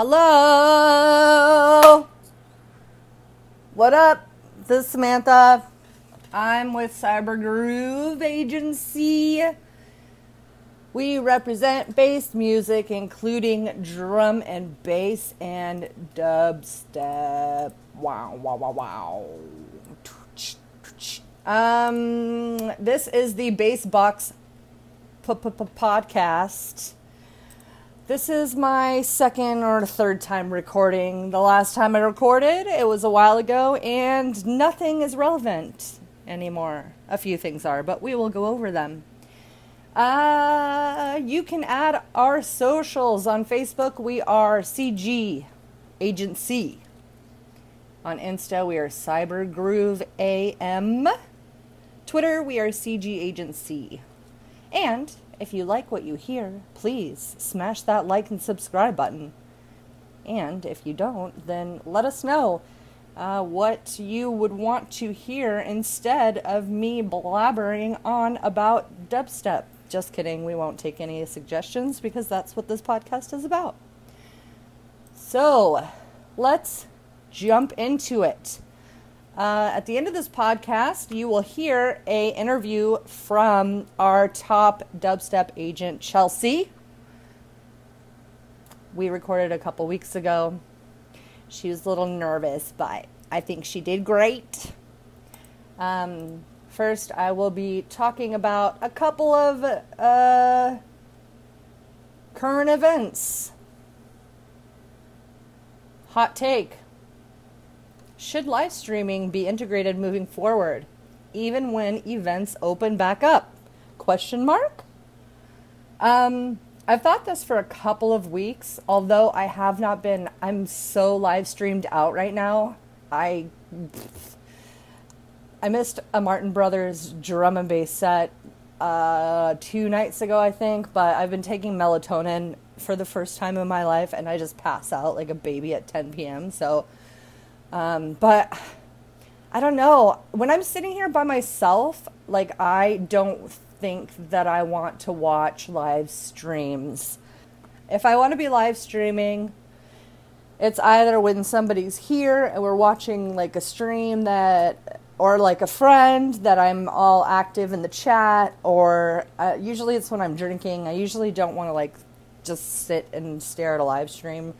Hello. What up? This is Samantha. I'm with Cyber Groove Agency. We represent bass music, including drum and bass and dubstep. Wow, wow, wow, wow. Um, this is the Bass Box podcast. This is my second or third time recording. The last time I recorded, it was a while ago, and nothing is relevant anymore. A few things are, but we will go over them. Uh, you can add our socials on Facebook. We are CG Agency. On Insta, we are Cyber Groove AM. Twitter, we are CG Agency. And if you like what you hear, please smash that like and subscribe button. And if you don't, then let us know uh, what you would want to hear instead of me blabbering on about dubstep. Just kidding, we won't take any suggestions because that's what this podcast is about. So, let's jump into it. Uh, at the end of this podcast, you will hear a interview from our top dubstep agent, Chelsea. We recorded a couple weeks ago. She was a little nervous, but I think she did great. Um, first, I will be talking about a couple of uh, current events. Hot take should live streaming be integrated moving forward, even when events open back up? Question mark. Um, I've thought this for a couple of weeks, although I have not been. I'm so live streamed out right now. I I missed a Martin Brothers drum and bass set uh, two nights ago, I think, but I've been taking melatonin for the first time in my life, and I just pass out like a baby at 10 p.m. So um, but I don't know. When I'm sitting here by myself, like I don't think that I want to watch live streams. If I want to be live streaming, it's either when somebody's here and we're watching like a stream that or like a friend that I'm all active in the chat or uh, usually it's when I'm drinking. I usually don't want to like just sit and stare at a live stream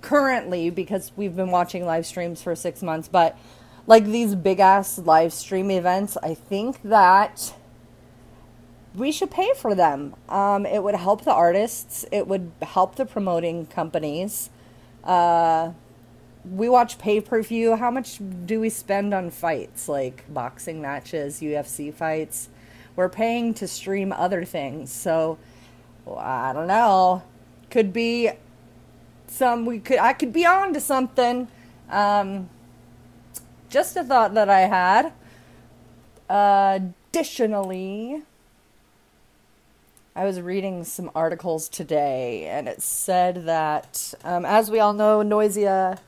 currently because we've been watching live streams for six months, but like these big ass live stream events, I think that we should pay for them. Um, it would help the artists, it would help the promoting companies. Uh, we watch pay per view. How much do we spend on fights like boxing matches, UFC fights? We're paying to stream other things. So I don't know. Could be some we could I could be on to something. Um, just a thought that I had. Uh, additionally, I was reading some articles today, and it said that, um, as we all know, Noisia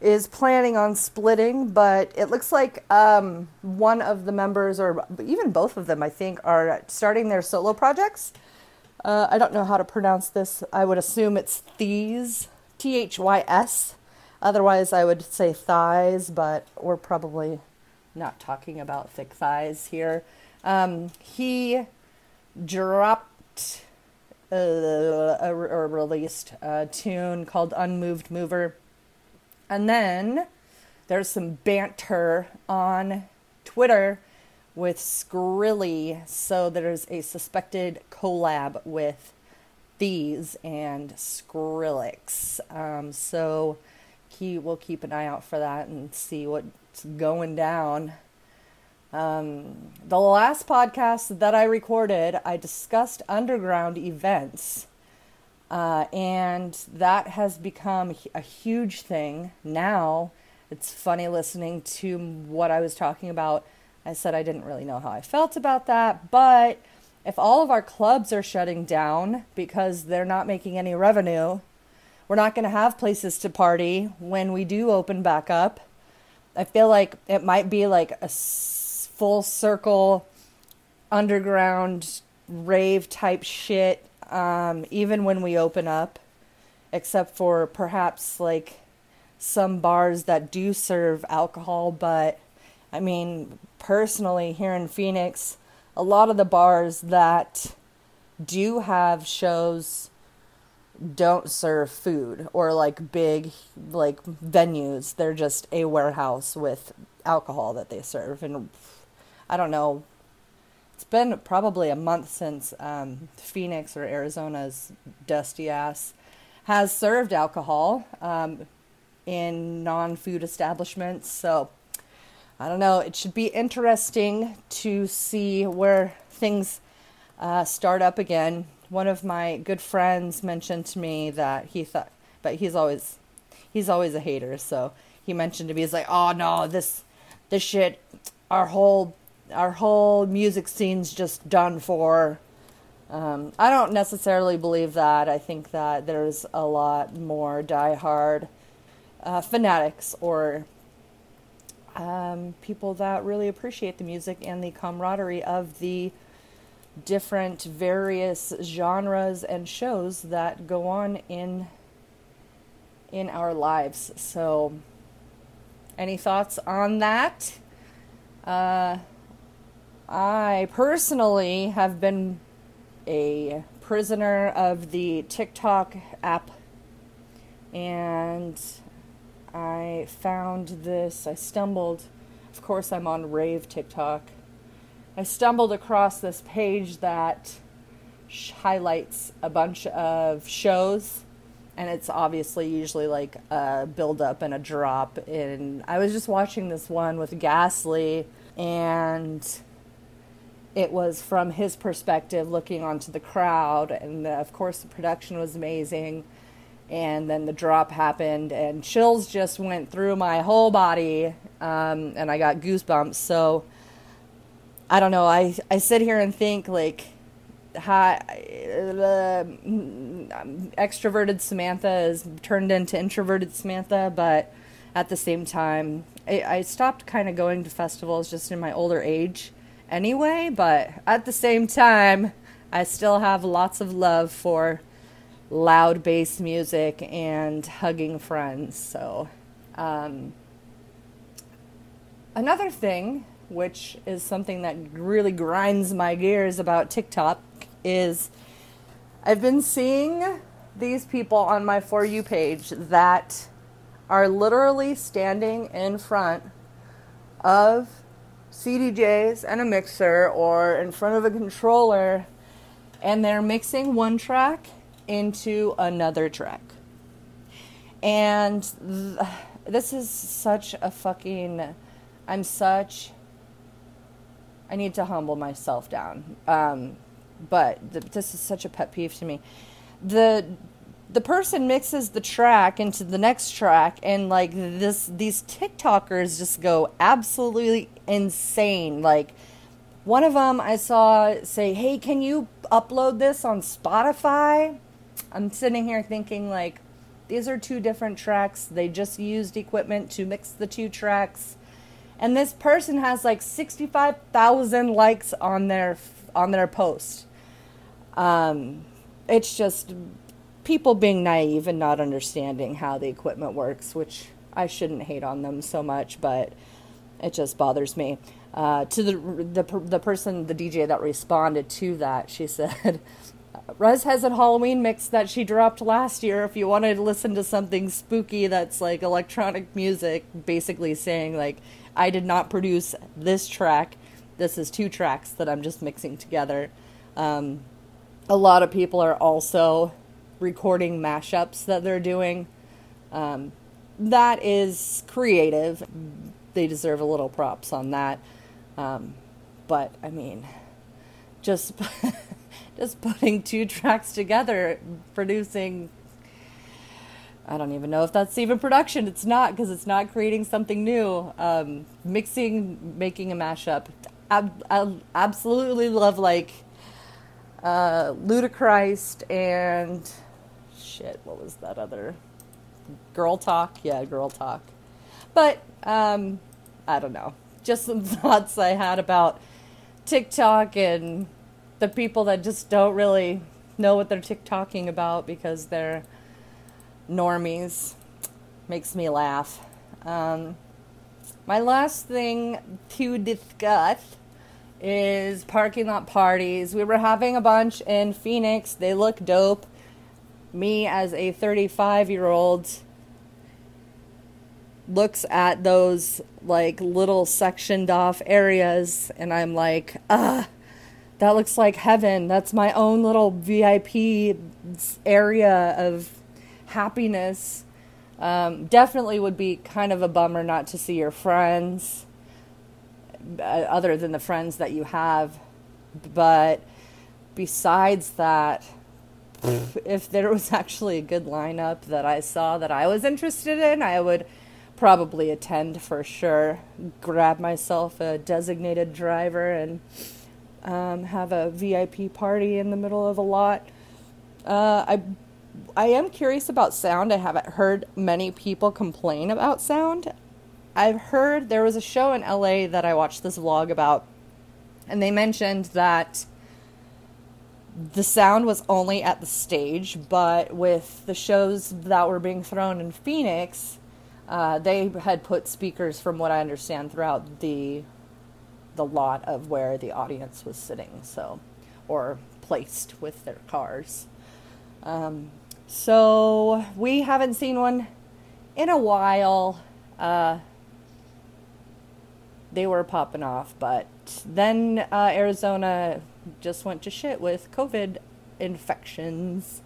is planning on splitting, but it looks like um, one of the members, or even both of them, I think, are starting their solo projects. Uh, I don't know how to pronounce this. I would assume it's Thys, T H Y S. Otherwise, I would say thighs, but we're probably not talking about thick thighs here. Um, he dropped uh, or released a tune called Unmoved Mover. And then there's some banter on Twitter with Skrilly. So there's a suspected collab with these and Skrillex. Um, so he will keep an eye out for that and see what's going down. Um, the last podcast that I recorded, I discussed underground events. Uh, and that has become a huge thing now. It's funny listening to what I was talking about. I said I didn't really know how I felt about that, but if all of our clubs are shutting down because they're not making any revenue, we're not going to have places to party when we do open back up. I feel like it might be like a full circle underground rave type shit um, even when we open up. except for perhaps like some bars that do serve alcohol. But I mean, personally, here in Phoenix, a lot of the bars that do have shows don't serve food or like big like venues. They're just a warehouse with alcohol that they serve. And i don't know it's been probably a month since um, phoenix or arizona's dusty ass has served alcohol um, in non-food establishments. So i don't know it should be interesting to see where things uh, start up again one of my good friends mentioned to me that he thought, but he's always, he's always a hater. So he mentioned to me, he's like, oh no, this, this shit, our whole, our whole music scene's just done for. Um, I don't necessarily believe that. I think that there's a lot more diehard uh, fanatics or um, people that really appreciate the music and the camaraderie of the different various genres and shows that go on in in our lives. So any thoughts on that? Uh, I personally have been a prisoner of the TikTok app and I found this. I stumbled, of course, I'm on Rave TikTok I stumbled across this page that highlights a bunch of shows and it's obviously usually like a build up and a drop and i was just watching this one with ghastly and it was from his perspective looking onto the crowd and the, of course the production was amazing and then the drop happened and chills just went through my whole body um, and i got goosebumps so I don't know. I I sit here and think like, hi, uh, extroverted Samantha is turned into introverted Samantha, but at the same time, I, I stopped kind of going to festivals just in my older age, anyway. But at the same time, I still have lots of love for loud bass music and hugging friends. So, um, another thing which is something that really grinds my gears about TikTok, is I've been seeing these people on my For You page that are literally standing in front of CDJs and a mixer or in front of a controller and they're mixing one track into another track. And th- this is such a fucking. I'm such I need to humble myself down. Um, but th- this is such a pet peeve to me. The the person mixes the track into the next track and like this these TikTokers just go absolutely insane. Like one of them I saw say, "Hey, can you upload this on Spotify?" I'm sitting here thinking like these are two different tracks. They just used equipment to mix the two tracks and this person has like 65,000 likes on their on their post. Um, it's just people being naive and not understanding how the equipment works, which I shouldn't hate on them so much, but it just bothers me. Uh, to the, the the person, the DJ that responded to that, she said, Rezz has a Halloween mix that she dropped last year. If you wanted to listen to something spooky that's like electronic music, basically saying like I did not produce this track. This is two tracks that I'm just mixing together. Um, a lot of people are also recording mashups that they're doing. Um, that is creative. They deserve a little props on that. Um, but I mean, just just putting two tracks together, producing I don't even know if that's even production. It's not because it's not creating something new. Um, mixing, making a mashup. Ab- I absolutely love like uh, Ludacris and shit. What was that other girl talk? Yeah, girl talk. But um, I don't know. Just some thoughts I had about TikTok and the people that just don't really know what they're TikToking about because they're normies. Makes me laugh. Um, my last thing to discuss is parking lot parties. We were having a bunch in Phoenix. They look dope. Me, as a 35 year old, looks at those like little sectioned off areas and I'm like, ah, that looks like heaven. That's my own little VIP area of happiness. Um, definitely would be kind of a bummer not to see your friends, uh, other than the friends that you have. But besides that, if there was actually a good lineup that I saw that I was interested in, I would probably attend for sure. Grab myself a designated driver and um, have a VIP party in the middle of a lot. Uh, I I am curious about sound. I haven't heard many people complain about sound. I've heard there was a show in LA that I watched this vlog about, and they mentioned that the sound was only at the stage, but with the shows that were being thrown in Phoenix, uh, they had put speakers, from what I understand, throughout the the lot of where the audience was sitting, so or placed with their cars. Um, so we haven't seen one in a while. Uh, they were popping off, but then uh, Arizona just went to shit with COVID infections,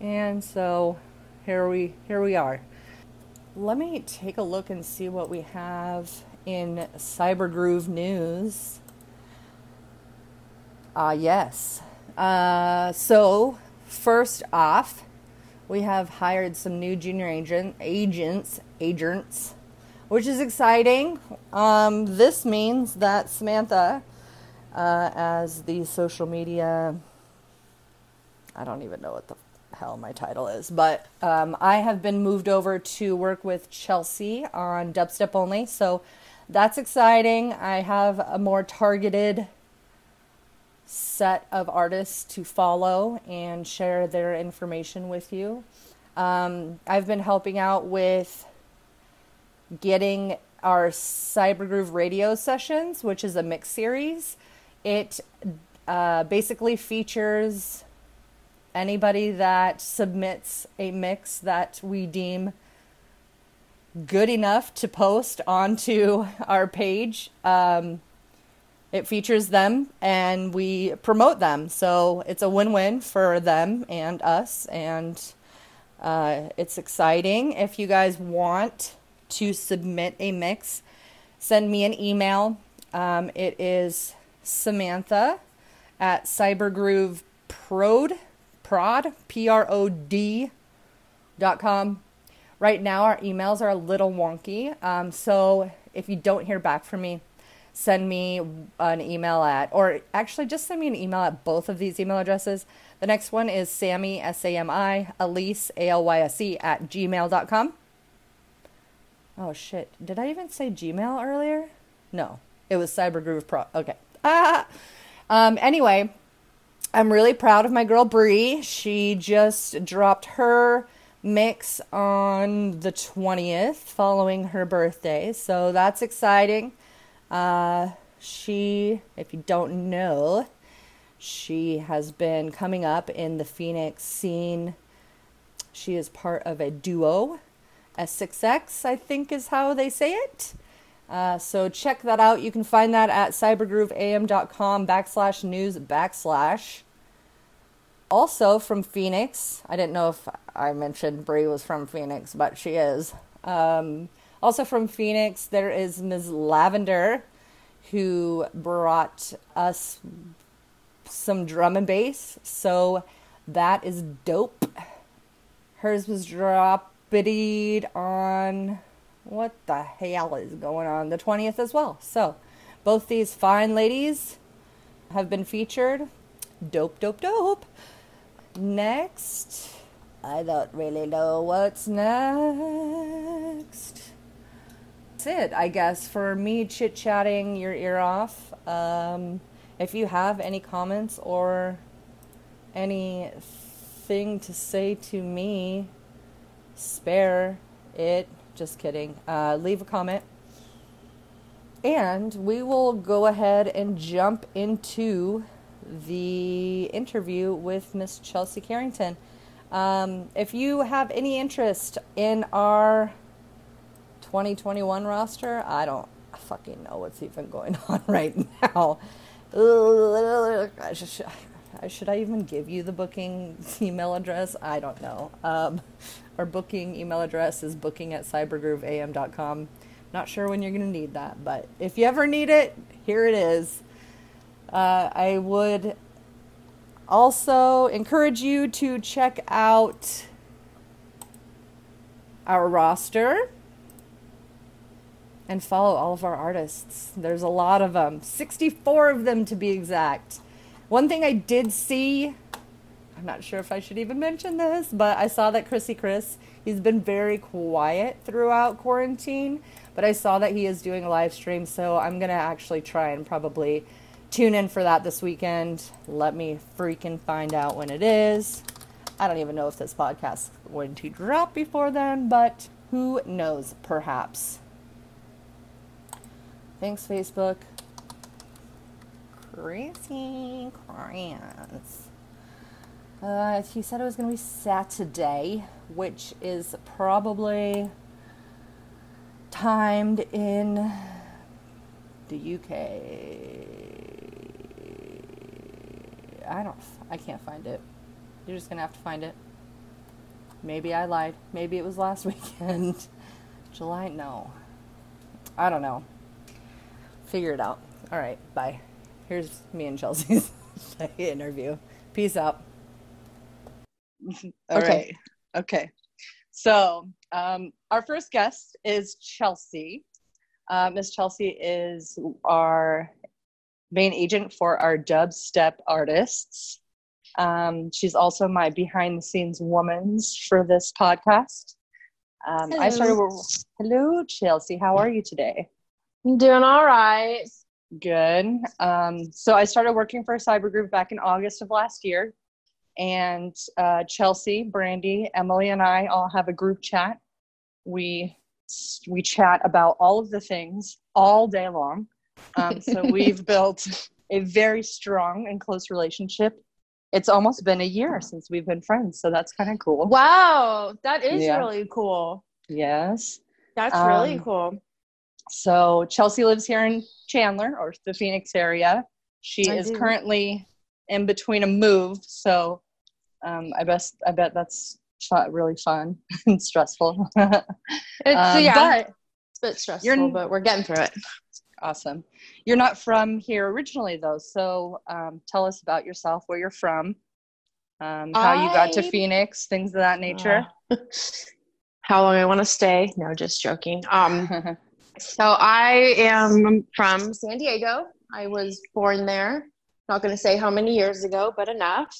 and so here we here we are. Let me take a look and see what we have in Cybergroove news. Ah, uh, yes. Uh, so, first off, we have hired some new junior agent agents agents, which is exciting. Um, this means that Samantha, uh, as the social media, I don't even know what the hell my title is, but um, I have been moved over to work with Chelsea on Dubstep only, so that's exciting. I have a more targeted set of artists to follow and share their information with you. Um, I've been helping out with getting our Cybergroove radio sessions, which is a mix series. It uh, basically features anybody that submits a mix that we deem good enough to post onto our page. Um, it features them and we promote them. So it's a win win for them and us. And uh, it's exciting. If you guys want to submit a mix, send me an email. Um, it is Samantha at cybergrooveprod, prod, P-R-O-D dot com. Right now, our emails are a little wonky. Um, so if you don't hear back from me, send me an email at, or actually just send me an email at both of these email addresses. The next one is Sammy, S A M I, Elise, A L Y S E, at gmail.com. Oh shit. Did I even say Gmail earlier? No. It was Cybergroove Pro. Okay. Ah! Um, anyway, I'm really proud of my girl Bree. She just dropped her mix on the 20th following her birthday. So that's exciting. Uh, she, if you don't know, she has been coming up in the Phoenix scene. She is part of a duo. S6X, I think is how they say it. Uh, so check that out. You can find that at cybergrooveam.com backslash news backslash also from Phoenix. I didn't know if I mentioned Brie was from Phoenix, but she is. Um, also from Phoenix, there is Ms. Lavender, who brought us some drum and bass. So that is dope. Hers was dropped on what the hell is going on the 20th as well. So both these fine ladies have been featured. Dope, dope, dope. Next, I don't really know what's next. That's it, I guess, for me chit chatting your ear off. Um, if you have any comments or anything to say to me, spare it. Just kidding. Uh, leave a comment. And we will go ahead and jump into the interview with Miss Chelsea Carrington. Um, if you have any interest in our 2021 roster, I don't fucking know what's even going on right now. Should I even give you the booking email address? I don't know. Um, our booking email address is booking at cybergrooveam.com. Not sure when you're going to need that, but if you ever need it, here it is. Uh, I would also encourage you to check out our roster and follow all of our artists. There's a lot of them, 64 of them to be exact. One thing I did see, I'm not sure if I should even mention this, but I saw that Crissy Criss, he's been very quiet throughout quarantine, but I saw that he is doing a live stream, so I'm going to actually try and probably tune in for that this weekend. Let me freaking find out when it is. I don't even know if this podcast is going to drop before then, but who knows, perhaps. Thanks, Facebook. Crazy Crayons. Uh, he said it was going to be Saturday, which is probably timed in the UK. I don't. I can't find it. You're just gonna have to find it. Maybe I lied. Maybe it was last weekend. July? No. I don't know. Figure it out. All right. Bye. Here's me and Chelsea's interview. Peace out. All okay. Right. Okay. So, um, our first guest is Chelsea. Uh, Miss Chelsea is our main agent for our dubstep artists. Um, she's also my behind the scenes woman's for this podcast. Um, I started. Hello, Chelsea. How are you today? I'm doing all right. Good. Um, so I started working for Cyber Groove back in August of last year, and uh, Chelsea, Brandy, Emily, and I all have a group chat. We we chat about all of the things all day long. Um, so we've built a very strong and close relationship. It's almost been a year since we've been friends, so that's kind of cool. Wow, that is yeah. really cool. Yes. That's um, really cool. So Chelsea lives here in Chandler or the Phoenix area. She I is do. currently in between a move, so um, I bet I bet that's really fun and stressful. it's, um, yeah, but it's a bit stressful, but we're getting through it. Awesome. You're not from here originally, though. So um, tell us about yourself, where you're from, um, how I... you got to Phoenix, things of that nature. Uh, how long I want to stay? No, just joking. So I am from San Diego. I was born there. Not going to say how many years ago, but enough.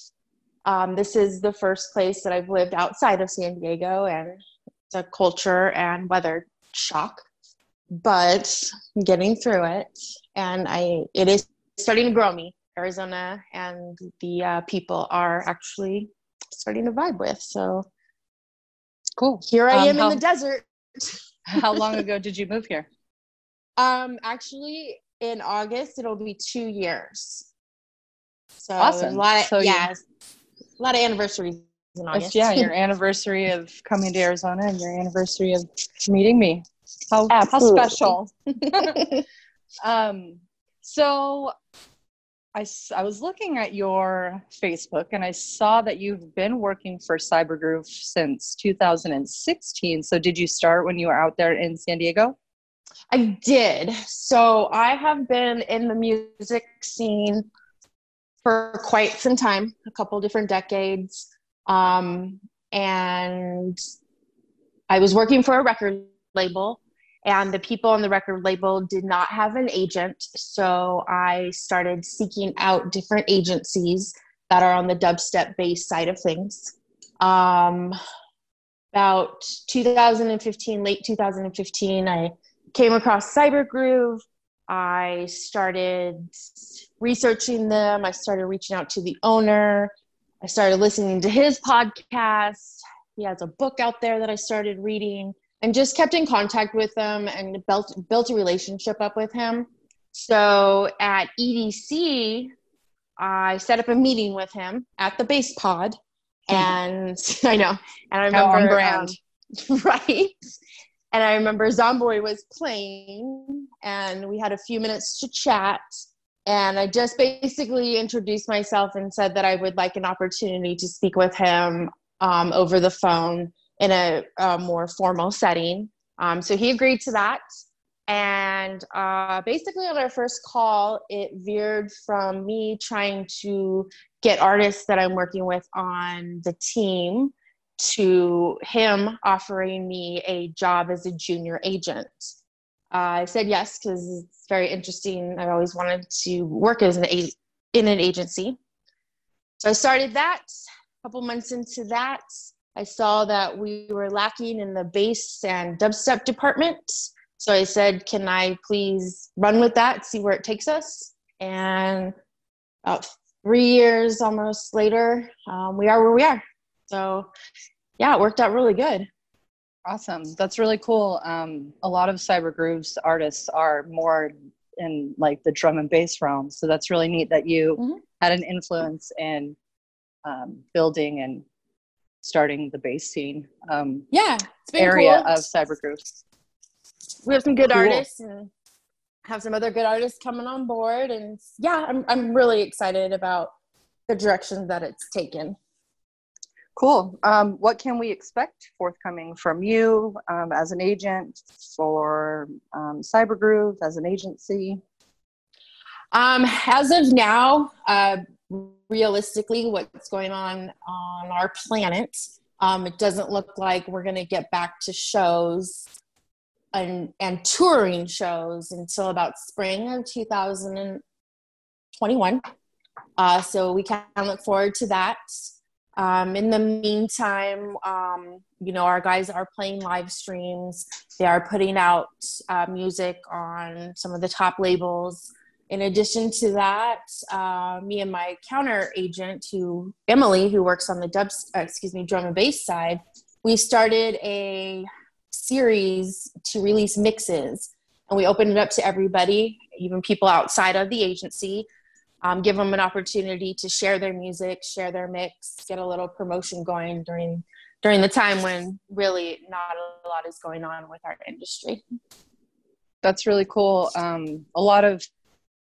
Um, this is the first place that I've lived outside of San Diego, and it's a culture and weather shock but I'm getting through it and i it is starting to grow me arizona and the uh, people are actually starting to vibe with so cool here i um, am how, in the desert how long ago did you move here? Um actually in august it'll be two years. So awesome. a lot of so yeah you, a lot of anniversaries in august. yeah your anniversary of coming to arizona and your anniversary of meeting me. How, how special. um, so I, I was looking at your Facebook and I saw that you've been working for Cybergroove since 2016. So did you start when you were out there in San Diego? I did. So I have been in the music scene for quite some time, a couple different decades. Um, and I was working for a record label and the people on the record label did not have an agent. So i started seeking out different agencies that are on the dubstep bass side of things. Um, about 2015 late 2015 i came across cybergroove. I started researching them. I started reaching out to the owner. I started listening to his podcast. He has a book out there that I started reading and just kept in contact with him and built built a relationship up with him. So at EDC, I set up a meeting with him at the bassPOD, and I know, and I remember on brand, um, right? And I remember Zomboy was playing, and we had a few minutes to chat. And I just basically introduced myself and said that I would like an opportunity to speak with him um, over the phone in a, a more formal setting. Um, so he agreed to that. And uh, basically, on our first call, it veered from me trying to get artists that I'm working with on the team to him offering me a job as a junior agent. Uh, I said yes because it's very interesting. I always wanted to work as an a- in an agency. So I started that. A couple months into that, I saw that we were lacking in the bass and dubstep department. So I said, Can I please run with that, see where it takes us? And about three years almost later, um, we are where we are. So yeah, it worked out really good. Awesome. That's really cool. Um, a lot of Cyber Grooves artists are more in like the drum and bass realm. So that's really neat that you mm-hmm. had an influence in um, building and starting the bass scene um, yeah area cool. of cyber grooves we have some good cool. artists and have some other good artists coming on board and yeah I'm, I'm really excited about the direction that it's taken cool um, what can we expect forthcoming from you um, as an agent for um, cyber groove as an agency um, as of now uh, realistically what's going on on our planet. Um, it doesn't look like we're going to get back to shows and, and touring shows until about spring of 2021. Uh, so we can look forward to that. Um, in the meantime, um, you know, our guys are playing live streams. They are putting out uh, music on some of the top labels in addition to that, uh, me and my counter agent, who Emily, who works on the dubs, uh, excuse me, drum and bass side, we started a series to release mixes, and we opened it up to everybody, even people outside of the agency. Um, give them an opportunity to share their music, share their mix, get a little promotion going during during the time when really not a lot is going on with our industry. That's really cool. Um, a lot of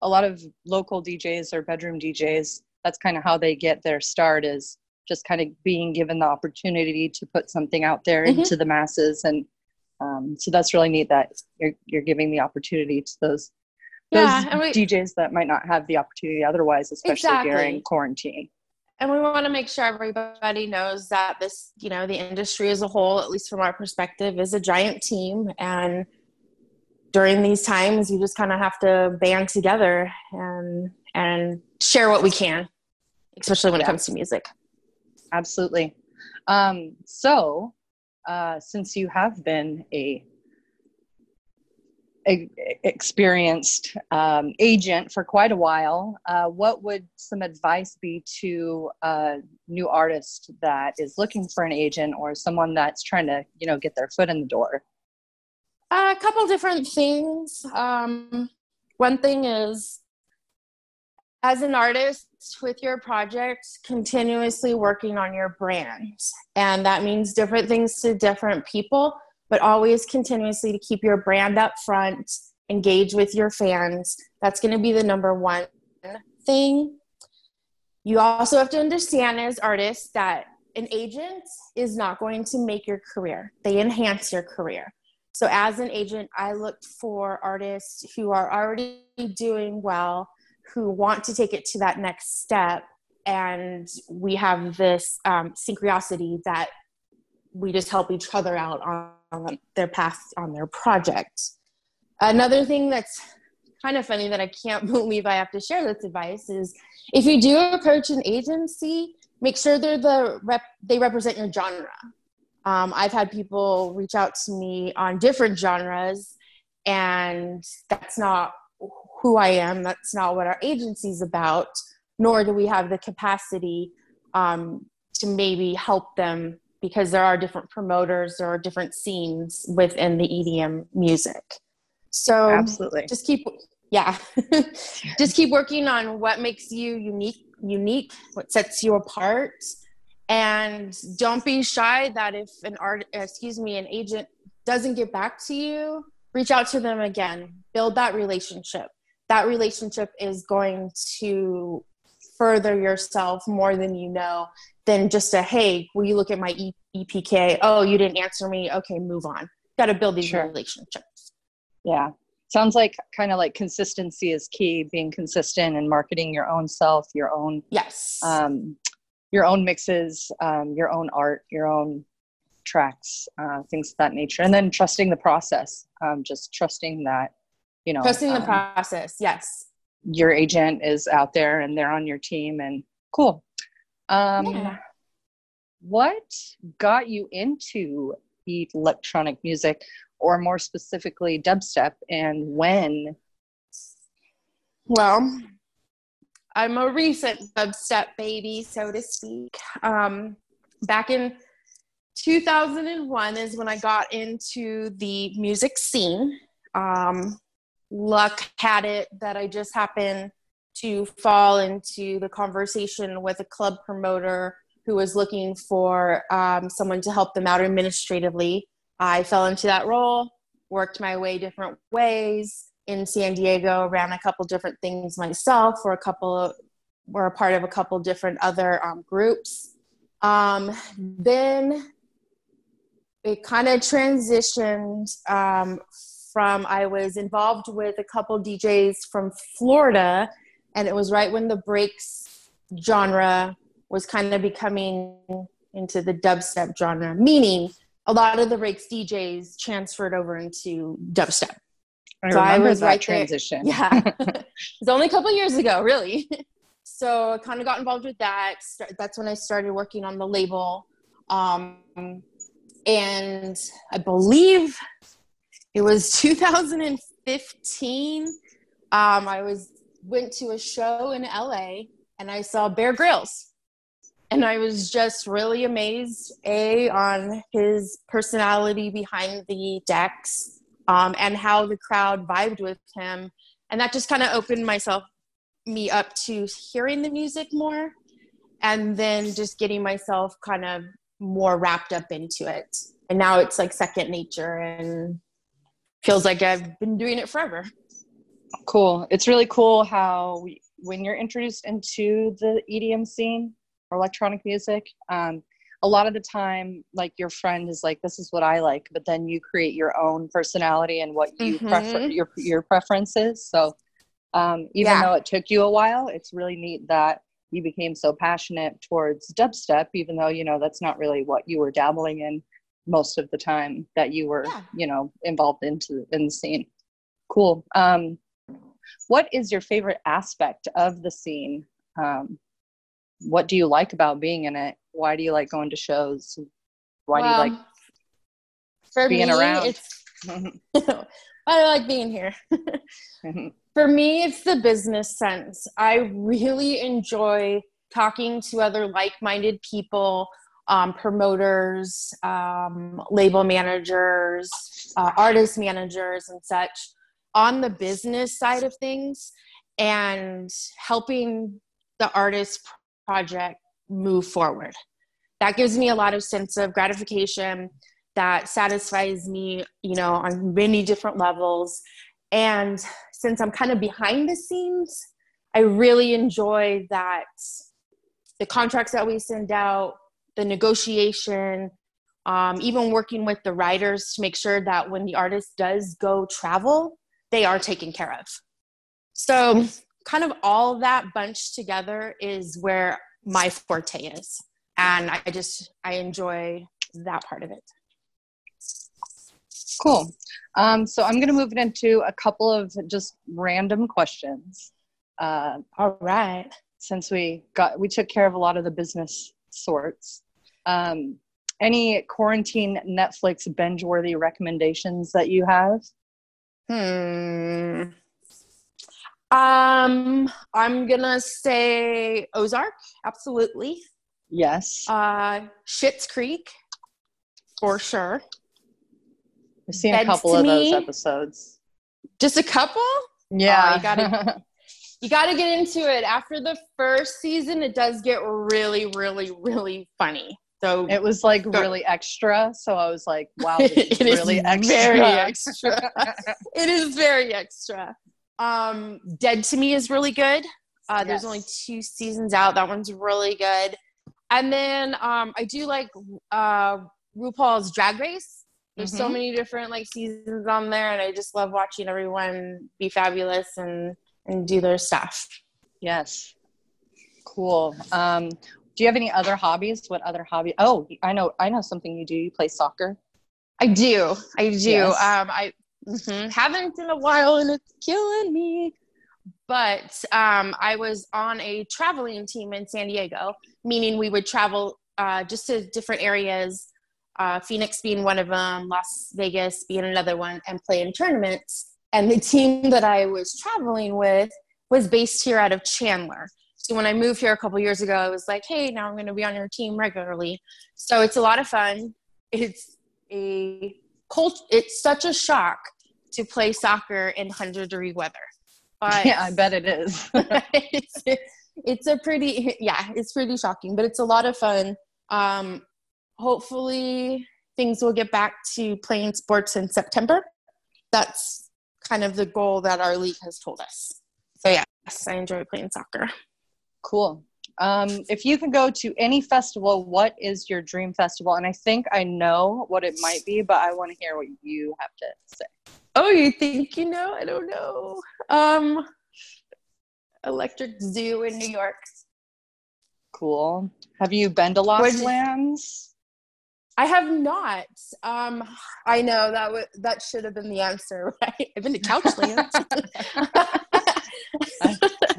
a lot of local DJs or bedroom DJs, that's kind of how they get their start is just kind of being given the opportunity to put something out there mm-hmm. into the masses. And um, so that's really neat that you're, you're giving the opportunity to those, yeah, those we, DJs that might not have the opportunity otherwise, especially exactly. during quarantine. And we want to make sure everybody knows that this, you know, the industry as a whole, at least from our perspective, is a giant team and during these times you just kind of have to band together and and share what we can especially when yeah. it comes to music. Absolutely. Um, so uh, since you have been a, a experienced um, agent for quite a while uh, what would some advice be to a new artist that is looking for an agent or someone that's trying to you know get their foot in the door a couple different things. Um, one thing is, as an artist with your projects, continuously working on your brand. And that means different things to different people, but always continuously to keep your brand up front, engage with your fans. That's going to be the number one thing. You also have to understand as artists that an agent is not going to make your career, they enhance your career. So, as an agent, I looked for artists who are already doing well, who want to take it to that next step. And we have this um, synchronicity that we just help each other out on, their path on their project. Another thing that's kind of funny that I can't believe I have to share this advice is if you do approach an agency, make sure they're the rep they represent your genre. Um, I've had people reach out to me on different genres, and that's not who I am. That's not what our agency's about, nor do we have the capacity um, to maybe help them because there are different promoters, there are different scenes within the EDM music. So Absolutely. just keep yeah just keep working on what makes you unique unique what sets you apart and don't be shy that if an art excuse me an agent doesn't get back to you reach out to them again. Build that relationship. That relationship is going to further yourself more than you know than just a hey will you look at my e- epk oh you didn't answer me. Okay move on. Got to build these Sure. relationships. Yeah. Sounds like kind of like consistency is key, being consistent and marketing your own self, your own yes. um, your own mixes, um, your own art, your own tracks, uh, things of that nature, and then trusting the process. Um, just trusting that you know trusting the um, process yes your agent is out there and they're on your team, and cool. Um, Yeah. What got you into electronic music, or more specifically, dubstep, and when? Well, I'm a recent dubstep baby, so to speak. Um, back in 2001 is when I got into the music scene. Um, luck had it that I just happened to fall into the conversation with a club promoter who was looking for um, someone to help them out administratively. I fell into that role, worked my way different ways in San Diego, ran a couple different things myself, or a couple were a part of a couple different other um, groups. Um, then it kind of transitioned um, from I was involved with a couple DJs from Florida, and it was right when the breaks genre was kind of becoming into the dubstep genre, meaning a lot of the breaks DJs transferred over into dubstep. I So I remember was that right there. transition. Yeah. it's only a couple years ago, really. So I kind of got involved with that. That's when I started working on the label. Um, and I believe it was 2015. Um, I was went to a show in LA and I saw Bear Grillz. And I was just really amazed, A, on his personality behind the decks um, and how the crowd vibed with him. And that just kind of opened myself me up to hearing the music more and then just getting myself kind of more wrapped up into it. And now it's like second nature and feels like I've been doing it forever. Cool. It's really cool how we, when you're introduced into the EDM scene or electronic music, um, a lot of the time, like your friend is like, "This is what I like," but then you create your own personality and what you prefer, Mhm. your your preferences. So, um, even Yeah. though it took you a while, it's really neat that you became so passionate towards dubstep, even though you know that's not really what you were dabbling in most of the time that you were, Yeah. you know, involved into in the scene. Cool. Um, what is your favorite aspect of the scene? Um, what do you like about being in it? Why do you like going to shows? Why Well, do you for being me, around? It's, why do I like being here? For me, it's the business sense. I really enjoy talking to other like minded people, um, promoters, um, label managers, uh, artist managers, and such on the business side of things and helping the artist project move forward. That gives me a lot of sense of gratification that satisfies me, you know, on many different levels. And since I'm kind of behind the scenes, I really enjoy that the contracts that we send out, the negotiation, um, even working with the writers to make sure that when the artist does go travel, they are taken care of. So, kind of all that bunched together is where my forte is. And I just, I enjoy that part of it. Cool. Um, so I'm going to move it into a couple of just random questions. Uh, All right. since we got we took care of a lot of the business sorts. Um, any quarantine Netflix binge worthy recommendations that you have? Hmm. Um, I'm gonna say Ozark, absolutely. Yes. Uh, Schitt's Creek, for sure. I've seen a couple of me, those episodes. Just a couple? Yeah, oh, you gotta you gotta get into it. After the first season, it does get really, really, really funny. So it was like go. really extra. So I was like, wow, it really is extra. Very extra. it is very extra. Um, Dead to Me is really good. Uh, there's yes. only two seasons out. That one's really good. And then um, I do like uh, RuPaul's Drag Race. There's mm-hmm. so many different like seasons on there, and I just love watching everyone be fabulous and and do their stuff. Yes, cool. Um, do you have any other hobbies? What other hobby? Oh, I know, I know something you do. You play soccer. I do. I do. Yes. Um, I mm-hmm, haven't in a while, and it's killing me. But um, I was on a traveling team in San Diego, meaning we would travel uh, just to different areas. Uh, Phoenix being one of them, Las Vegas being another one, and play in tournaments. And the team that I was traveling with was based here out of Chandler. So when I moved here a couple years ago, I was like, hey, now I'm going to be on your team regularly. So it's a lot of fun. It's a cult. It's such a shock to play soccer in hundred degree weather. But yeah, I bet it is. it's, it's a pretty yeah, it's pretty shocking, but it's a lot of fun. Um, hopefully, things will get back to playing sports in September. That's kind of the goal that our league has told us. So yes, I enjoy playing soccer. Cool. Um, if you could go to any festival, what is your dream festival? And I think I know what it might be, but I want to hear what you have to say. Oh, you think you know? I don't know. Um, Electric Zoo in New York. Cool. Have you been to Lost Lands? I have not. Um, I know that w- that should have been the answer, right? I've been to Couchlands.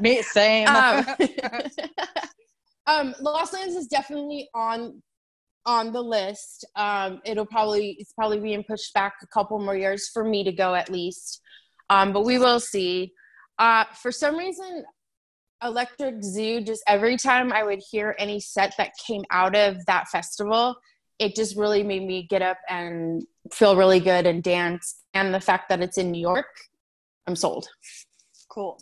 Me, same. Um, um, Lost Lands is definitely on on the list. Um, it'll probably it's probably being pushed back a couple more years for me to go at least, um, but we will see. Uh, for some reason, Electric Zoo just every time I would hear any set that came out of that festival, it just really made me get up and feel really good and dance. And the fact that it's in New York, I'm sold. Cool.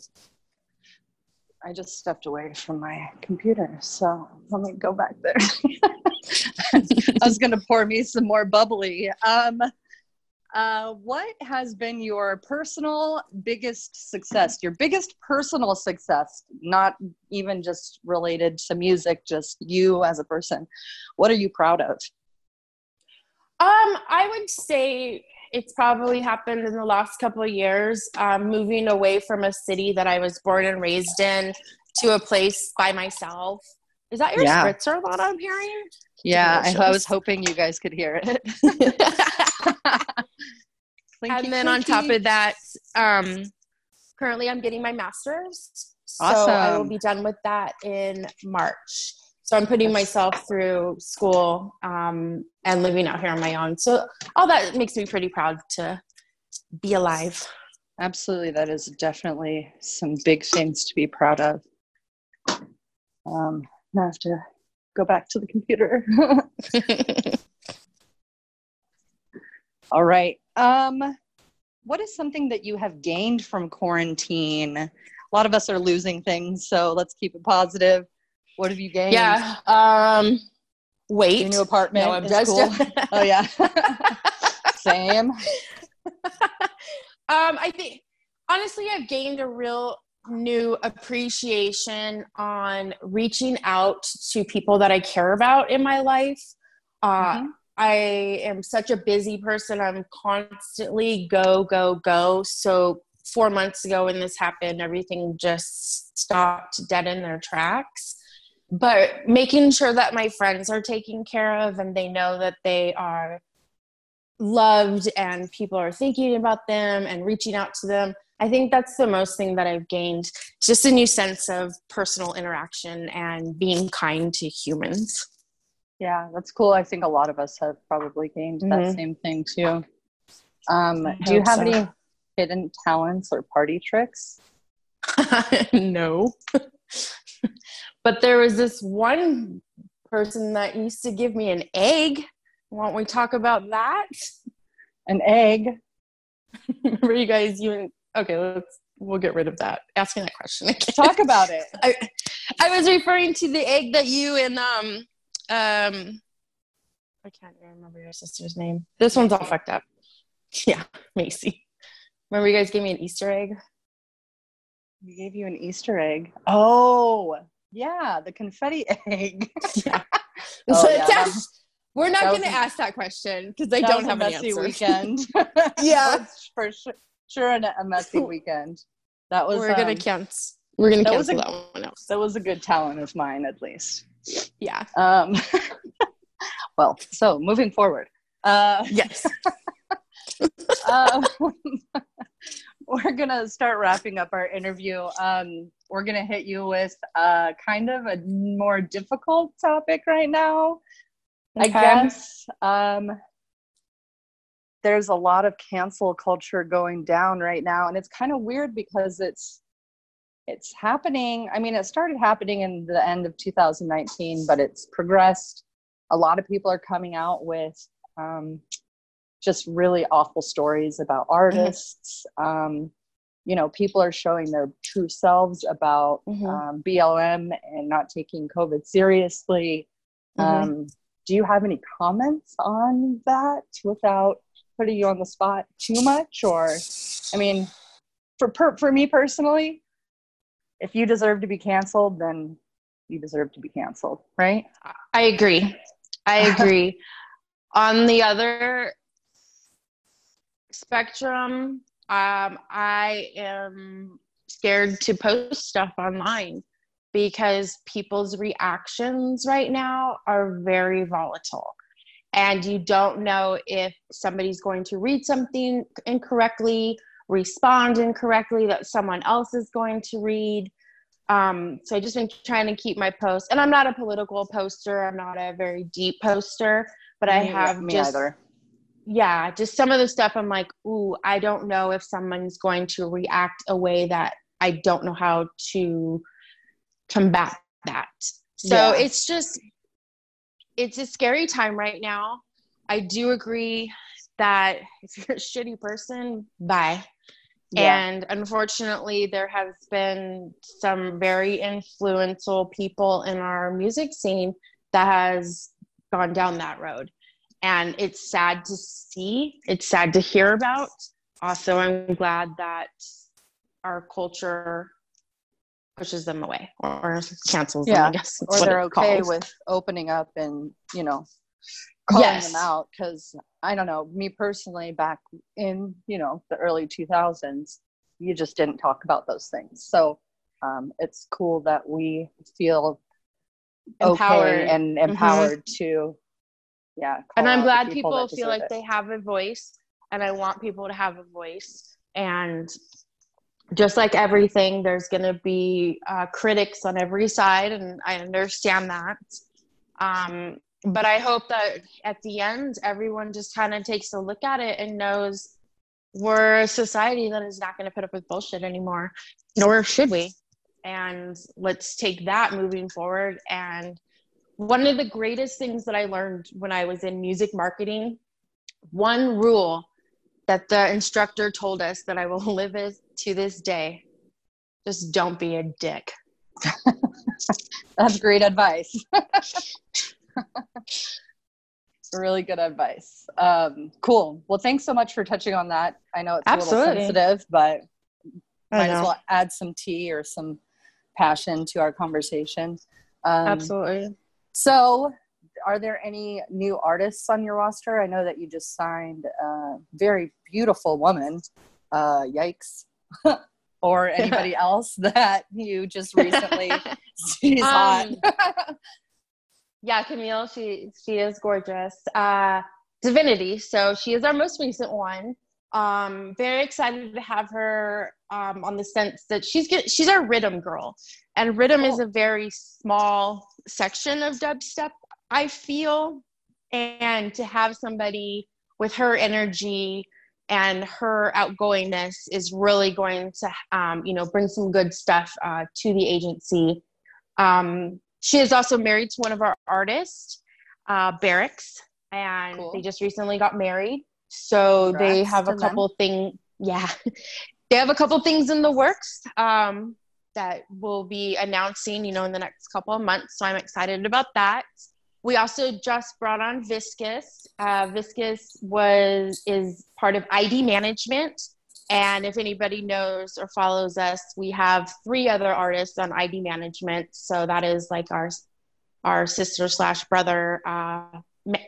I just stepped away from my computer, so let me go back there. I was going to pour me some more bubbly. Um, uh, what has been your personal biggest success? Your biggest personal success, not even just related to music, just you as a person. What are you proud of? Um, I would say it's probably happened in the last couple of years. Um, moving away from a city that I was born and raised in to a place by myself. Is that your yeah. spritzer that I'm hearing? Yeah, I, I, was hoping you guys could hear it. and then on top of that, um, currently I'm getting my master's. Awesome. So I will be done with that in March. So I'm putting myself through school um, and living out here on my own. So all that makes me pretty proud to be alive. Absolutely. That is definitely some big things to be proud of. Um, I have to go back to the computer. all right. Um, what is something that you have gained from quarantine? A lot of us are losing things, so let's keep it positive. What have you gained? Yeah. Um, weight. Your new apartment. No, I'm just. Cool. oh yeah. Same. um, I think honestly, I've gained a real new appreciation on reaching out to people that I care about in my life. Uh, mm-hmm. I am such a busy person. I'm constantly go, go, go. So, four months ago when this happened, everything just stopped dead in their tracks but making sure that my friends are taken care of and they know that they are loved and people are thinking about them and reaching out to them i think that's the most thing that i've gained just a new sense of personal interaction and being kind to humans. Yeah that's cool. I think a lot of us have probably gained mm-hmm. that same thing too. Um, do you have so. any hidden talents or party tricks? No but there was this one person that used to give me an egg won't we talk about that? An egg. Remember, you guys, you okay? Let's we'll get rid of that. Asking that question again. Talk about it. I, I was referring to the egg that you and um um I can't even remember your sister's name. This one's all fucked up. Yeah, Macy. Remember you guys gave me an Easter egg? We gave you an Easter egg. Oh, yeah, the confetti egg. Yeah. Oh, So yeah, that's- we're not going to ask that question because I don't have a an messy answer. weekend. Yeah. For sure. Sure, a a messy weekend. That was. we're gonna um, cancel. We're gonna that was cancel a- that one out. that was a good talent of mine, at least. Yeah. Um, well, so moving forward, uh, Yes. um, we're gonna start wrapping up our interview. Um, we're gonna hit you with uh, kind of a more difficult topic right now. I guess um, there's a lot of cancel culture going down right now, and it's kind of weird because it's it's happening. I mean, it started happening in the end of 2019, but it's progressed. A lot of people are coming out with um, just really awful stories about artists. Um, you know, people are showing their true selves about Mhm. um, BLM and not taking COVID seriously. Mhm. Um, do you have any comments on that without putting you on the spot too much? Or, I mean, for per, for me personally, if you deserve to be canceled, then you deserve to be canceled, right? I agree. I agree. On the other spectrum, um, I am scared to post stuff online because people's reactions right now are very volatile. And you don't know if somebody's going to read something incorrectly, respond incorrectly that someone else is going to read. Um, so I just been trying to keep my posts, and I'm not a political poster. I'm not a very deep poster, but I have me just either. Yeah, just some of the stuff I'm like, ooh, I don't know if someone's going to react a way that I don't know how to combat that. So Yeah. it's just, it's a scary time right now. I do agree that if you're a shitty person, bye. Yeah. And unfortunately, there has been some very influential people in our music scene that has gone down that road. And it's sad to see, it's sad to hear about. Also, I'm glad that our culture pushes them away or cancels them, Yeah. I guess. or they're okay with opening up and you know calling Yes. them out because i don't know me personally back in you know the early 2000s you just didn't talk about those things so um, it's cool that we feel Empowered. okay and empowered to yeah and I'm glad the people, feel like it. they have a voice, and I want people to have a voice. And just like everything, there's going to be uh, critics on every side, and I understand that. Um, but I hope that at the end, everyone just kind of takes a look at it and knows we're a society that is not going to put up with bullshit anymore, nor should we. And let's take that moving forward and one of the greatest things that I learned when I was in music marketing, one rule that the instructor told us that I will live as to this day just don't be a dick. that's great advice really good advice um, cool well thanks so much for touching on that i know it's a little Absolutely. sensitive but I might as well add some tea or some passion to our conversation. Um, Absolutely. So, are there any new artists on your roster? I know that you just signed a very beautiful woman. Uh, yikes. or anybody else that you just recently she's hot. Um, yeah, Camille, she she is gorgeous. Uh, Divinity, so she is our most recent one. Um, very excited to have her um, on the sense that she's get, she's our riddim girl, and riddim is a very small section of dubstep. I feel, and to have somebody with her energy and her outgoingness is really going to um, you know bring some good stuff uh, to the agency. Um, she is also married to one of our artists, uh, Barracks. and Cool. they just recently got married. So they have a to them. couple thing. Yeah, they have a couple things in the works um, that we'll be announcing, you know, in the next couple of months. So I'm excited about that. We also just brought on Viscus. Uh, Viscus was is part of ID management, and if anybody knows or follows us, we have three other artists on ID management. So that is like our our sister slash brother uh,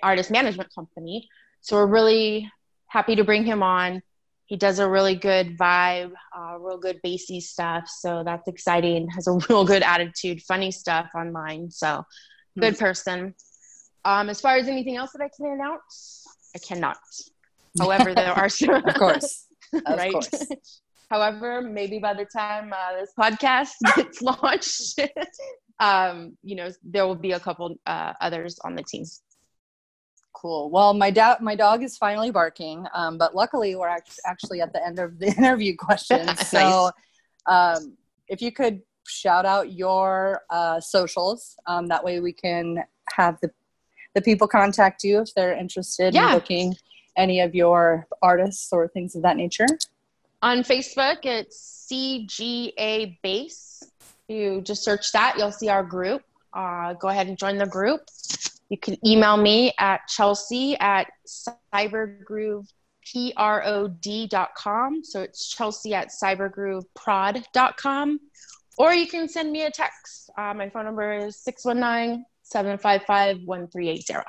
artist management company. So we're really happy to bring him on. He does a really good vibe, uh, real good bassy stuff. So that's exciting. Has a real good attitude, funny stuff online. So good person. Um, as far as anything else that I can announce, I cannot. However, there are some, Of course. Of right? course. However, maybe by the time uh, this podcast gets launched, um, you know, there will be a couple uh, others on the team. Cool. Well, my dog, my dog is finally barking, um, but luckily we're act- actually at the end of the interview questions. So, um, if you could shout out your uh, socials, um, that way we can have the the people contact you if they're interested Yeah. in booking any of your artists or things of that nature. On Facebook, it's CGA Base. You just search that, you'll see our group. Uh, go ahead and join the group. You can email me at Chelsea at cybergrooveprod.com. So it's Chelsea at cybergrooveprod.com. Or you can send me a text. Uh, my phone number is 619 755 1380.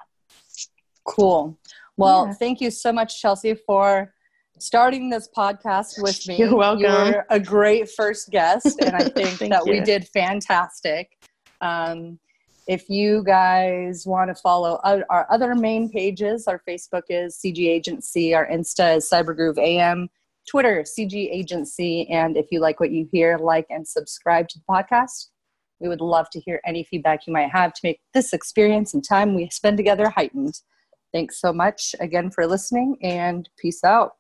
Cool. Well, Yeah. thank you so much, Chelsea, for starting this podcast with me. You're welcome. You're a great first guest, and I think that we did fantastic. Um, if you guys want to follow our, other main pages, our Facebook is CG Agency, our Insta is Cybergroove AM, Twitter CG Agency, and if you like what you hear, like and subscribe to the podcast. We would love to hear any feedback you might have to make this experience and time we spend together heightened. Thanks so much again for listening and peace out.